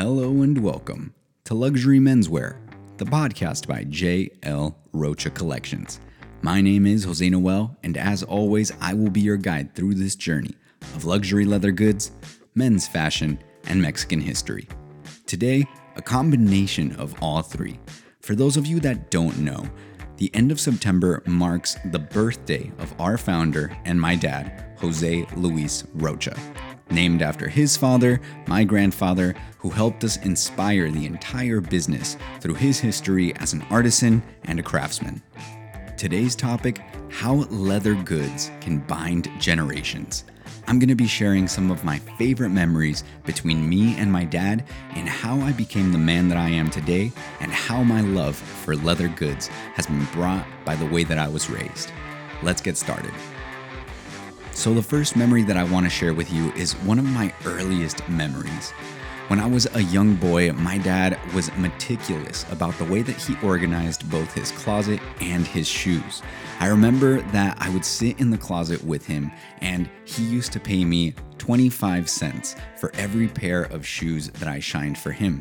Hello and welcome to Luxury Menswear, the podcast by J.L. Rocha Collections. My name is Jose Noel, and as always, I will be your guide through this journey of luxury leather goods, men's fashion, and Mexican history. Today, a combination of all three. For those of you that don't know, the end of September marks the birthday of our founder and my dad, Jose Luis Rocha named after his father, my grandfather, who helped us inspire the entire business through his history as an artisan and a craftsman. Today's topic how leather goods can bind generations. I'm going to be sharing some of my favorite memories between me and my dad and how I became the man that I am today and how my love for leather goods has been brought by the way that I was raised. Let's get started. So, the first memory that I want to share with you is one of my earliest memories. When I was a young boy, my dad was meticulous about the way that he organized both his closet and his shoes. I remember that I would sit in the closet with him, and he used to pay me 25 cents for every pair of shoes that I shined for him.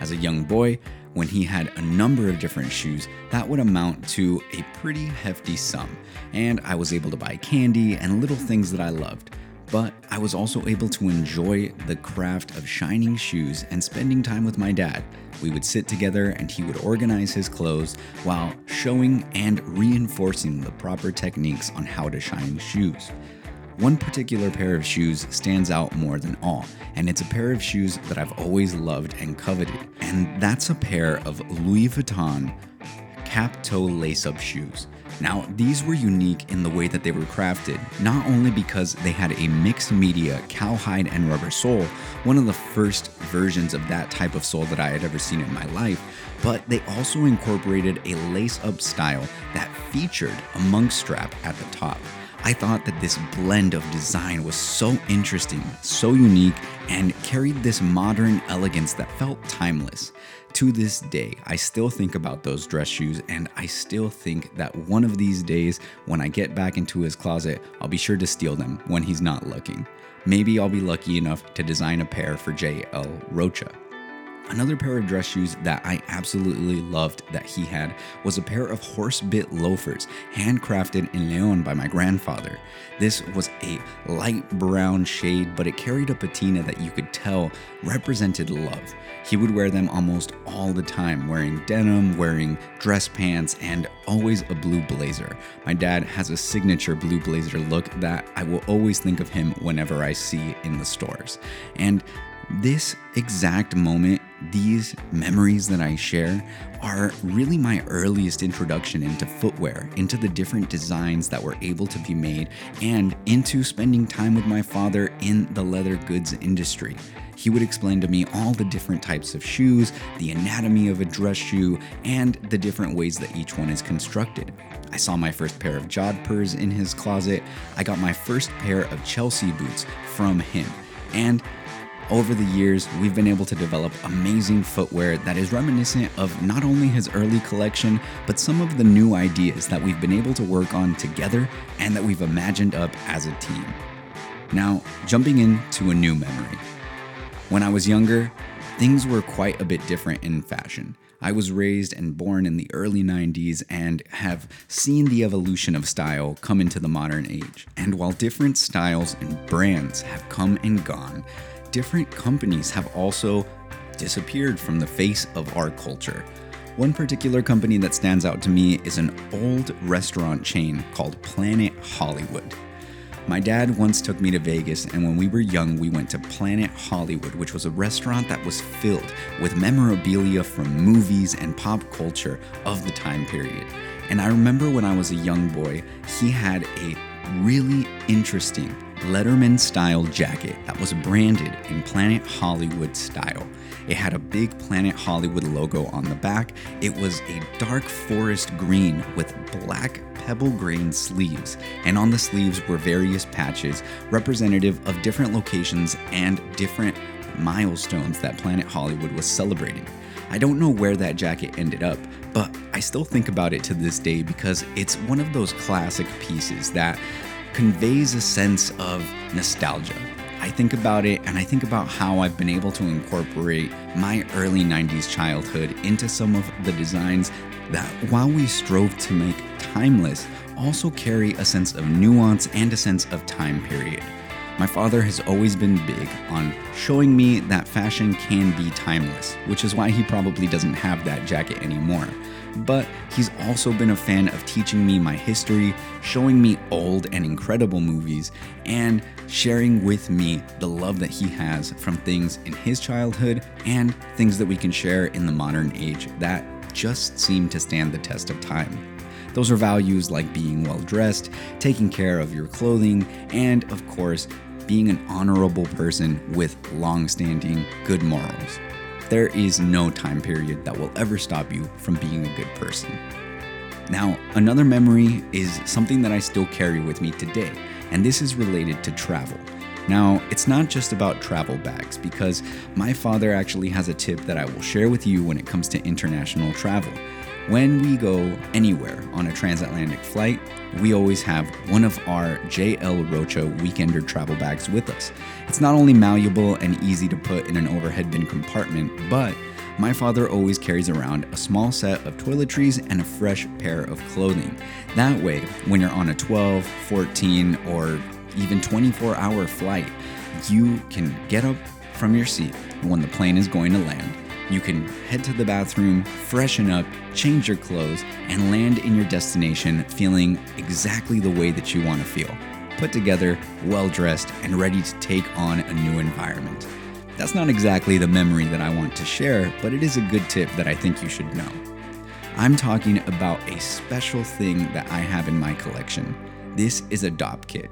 As a young boy, when he had a number of different shoes, that would amount to a pretty hefty sum. And I was able to buy candy and little things that I loved. But I was also able to enjoy the craft of shining shoes and spending time with my dad. We would sit together and he would organize his clothes while showing and reinforcing the proper techniques on how to shine shoes. One particular pair of shoes stands out more than all, and it's a pair of shoes that I've always loved and coveted. And that's a pair of Louis Vuitton cap toe lace up shoes. Now, these were unique in the way that they were crafted, not only because they had a mixed media cowhide and rubber sole, one of the first versions of that type of sole that I had ever seen in my life, but they also incorporated a lace up style that featured a monk strap at the top. I thought that this blend of design was so interesting, so unique, and carried this modern elegance that felt timeless. To this day, I still think about those dress shoes, and I still think that one of these days, when I get back into his closet, I'll be sure to steal them when he's not looking. Maybe I'll be lucky enough to design a pair for J.L. Rocha. Another pair of dress shoes that I absolutely loved that he had was a pair of horse bit loafers, handcrafted in Leon by my grandfather. This was a light brown shade, but it carried a patina that you could tell represented love. He would wear them almost all the time, wearing denim, wearing dress pants, and always a blue blazer. My dad has a signature blue blazer look that I will always think of him whenever I see in the stores. And this exact moment, these memories that I share, are really my earliest introduction into footwear, into the different designs that were able to be made, and into spending time with my father in the leather goods industry. He would explain to me all the different types of shoes, the anatomy of a dress shoe, and the different ways that each one is constructed. I saw my first pair of jodhpurs in his closet. I got my first pair of Chelsea boots from him. And over the years, we've been able to develop amazing footwear that is reminiscent of not only his early collection, but some of the new ideas that we've been able to work on together and that we've imagined up as a team. Now, jumping into a new memory. When I was younger, things were quite a bit different in fashion. I was raised and born in the early 90s and have seen the evolution of style come into the modern age. And while different styles and brands have come and gone, different companies have also disappeared from the face of our culture. One particular company that stands out to me is an old restaurant chain called Planet Hollywood. My dad once took me to Vegas, and when we were young, we went to Planet Hollywood, which was a restaurant that was filled with memorabilia from movies and pop culture of the time period. And I remember when I was a young boy, he had a really interesting Letterman style jacket that was branded in Planet Hollywood style. It had a big Planet Hollywood logo on the back. It was a dark forest green with black pebble grain sleeves, and on the sleeves were various patches representative of different locations and different milestones that Planet Hollywood was celebrating. I don't know where that jacket ended up, but I still think about it to this day because it's one of those classic pieces that conveys a sense of nostalgia. I think about it and I think about how I've been able to incorporate my early 90s childhood into some of the designs that, while we strove to make timeless, also carry a sense of nuance and a sense of time period. My father has always been big on showing me that fashion can be timeless, which is why he probably doesn't have that jacket anymore. But he's also been a fan of teaching me my history, showing me old and incredible movies, and sharing with me the love that he has from things in his childhood and things that we can share in the modern age that just seem to stand the test of time. Those are values like being well dressed, taking care of your clothing, and of course, being an honorable person with long standing good morals. There is no time period that will ever stop you from being a good person. Now, another memory is something that I still carry with me today, and this is related to travel. Now, it's not just about travel bags because my father actually has a tip that I will share with you when it comes to international travel. When we go anywhere on a transatlantic flight, we always have one of our JL Rocha Weekender travel bags with us. It's not only malleable and easy to put in an overhead bin compartment, but my father always carries around a small set of toiletries and a fresh pair of clothing. That way, when you're on a 12, 14, or even 24 hour flight, you can get up from your seat when the plane is going to land you can head to the bathroom, freshen up, change your clothes, and land in your destination feeling exactly the way that you want to feel put together, well dressed, and ready to take on a new environment. That's not exactly the memory that I want to share, but it is a good tip that I think you should know. I'm talking about a special thing that I have in my collection. This is a Dopp kit.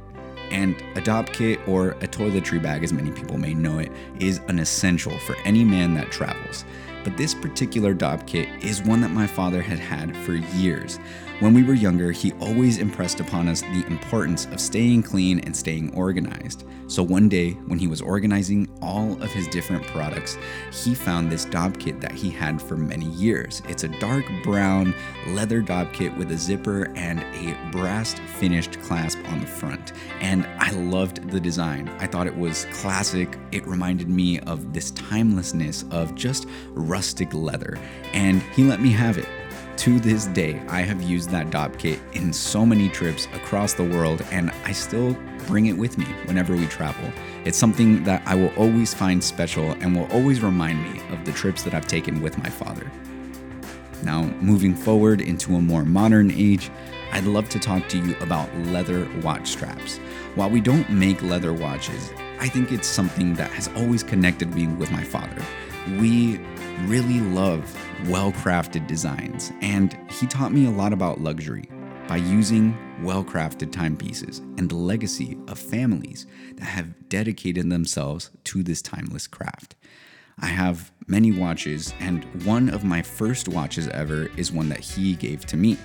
And a Dopp kit, or a toiletry bag as many people may know it, is an essential for any man that travels. But this particular Dopp kit is one that my father had had for years. When we were younger, he always impressed upon us the importance of staying clean and staying organized. So one day, when he was organizing all of his different products, he found this Dopp kit that he had for many years. It's a dark brown leather Dopp kit with a zipper and a brass finished clasp on the front. And I loved the design. I thought it was classic. It reminded me of this timelessness of just rustic leather. And he let me have it. To this day, I have used that Dopp kit in so many trips across the world, and I still bring it with me whenever we travel. It's something that I will always find special and will always remind me of the trips that I've taken with my father. Now, moving forward into a more modern age, I'd love to talk to you about leather watch straps. While we don't make leather watches, I think it's something that has always connected me with my father. We really love well crafted designs, and he taught me a lot about luxury by using well crafted timepieces and the legacy of families that have dedicated themselves to this timeless craft. I have many watches, and one of my first watches ever is one that he gave to me.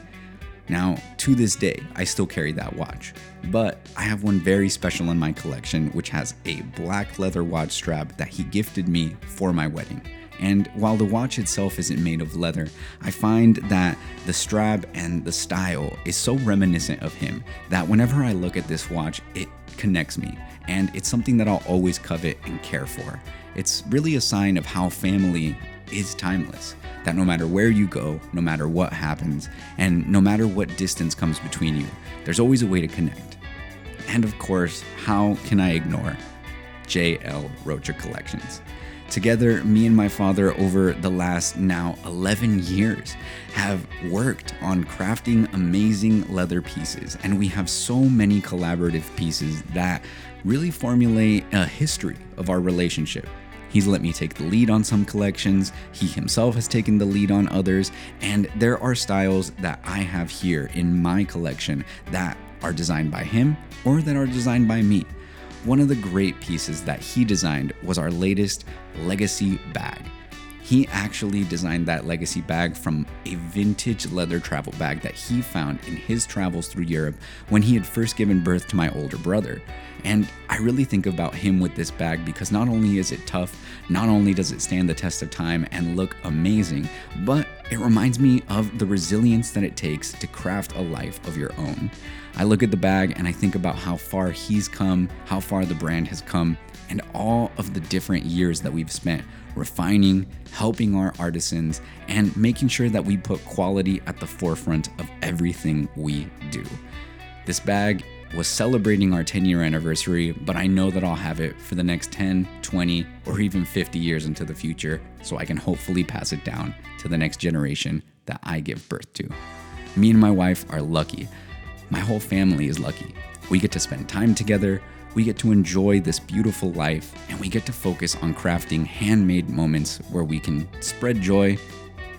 Now, to this day, I still carry that watch, but I have one very special in my collection, which has a black leather watch strap that he gifted me for my wedding. And while the watch itself isn't made of leather, I find that the strap and the style is so reminiscent of him that whenever I look at this watch, it connects me. And it's something that I'll always covet and care for. It's really a sign of how family is timeless. That no matter where you go, no matter what happens, and no matter what distance comes between you, there's always a way to connect. And of course, how can I ignore JL Rocha Collections? Together, me and my father, over the last now 11 years, have worked on crafting amazing leather pieces, and we have so many collaborative pieces that really formulate a history of our relationship. He's let me take the lead on some collections, he himself has taken the lead on others, and there are styles that I have here in my collection that are designed by him or that are designed by me. One of the great pieces that he designed was our latest legacy bag. He actually designed that legacy bag from a vintage leather travel bag that he found in his travels through Europe when he had first given birth to my older brother. And I really think about him with this bag because not only is it tough, not only does it stand the test of time and look amazing, but it reminds me of the resilience that it takes to craft a life of your own. I look at the bag and I think about how far he's come, how far the brand has come, and all of the different years that we've spent refining, helping our artisans, and making sure that we put quality at the forefront of everything we do. This bag was celebrating our 10 year anniversary, but I know that I'll have it for the next 10, 20, or even 50 years into the future so I can hopefully pass it down to the next generation that I give birth to. Me and my wife are lucky. My whole family is lucky. We get to spend time together, we get to enjoy this beautiful life and we get to focus on crafting handmade moments where we can spread joy,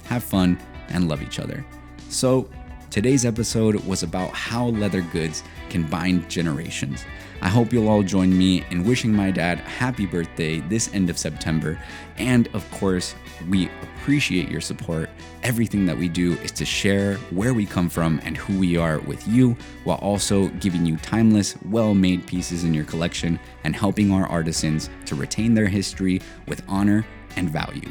have fun, and love each other. So, today's episode was about how leather goods can bind generations. I hope you'll all join me in wishing my dad a happy birthday this end of September. And of course, we appreciate your support. Everything that we do is to share where we come from and who we are with you, while also giving you timeless, well made pieces in your collection and helping our artisans to retain their history with honor and value.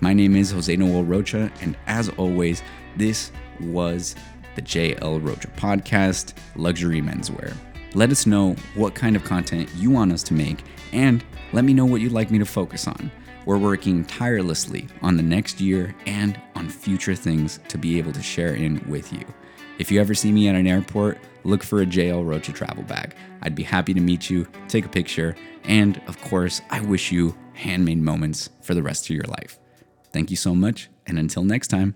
My name is Jose Noel Rocha, and as always, this was the JL Rocha Podcast, Luxury Menswear. Let us know what kind of content you want us to make, and let me know what you'd like me to focus on. We're working tirelessly on the next year and on future things to be able to share in with you. If you ever see me at an airport, look for a JL Rocha travel bag. I'd be happy to meet you, take a picture, and of course, I wish you handmade moments for the rest of your life. Thank you so much, and until next time.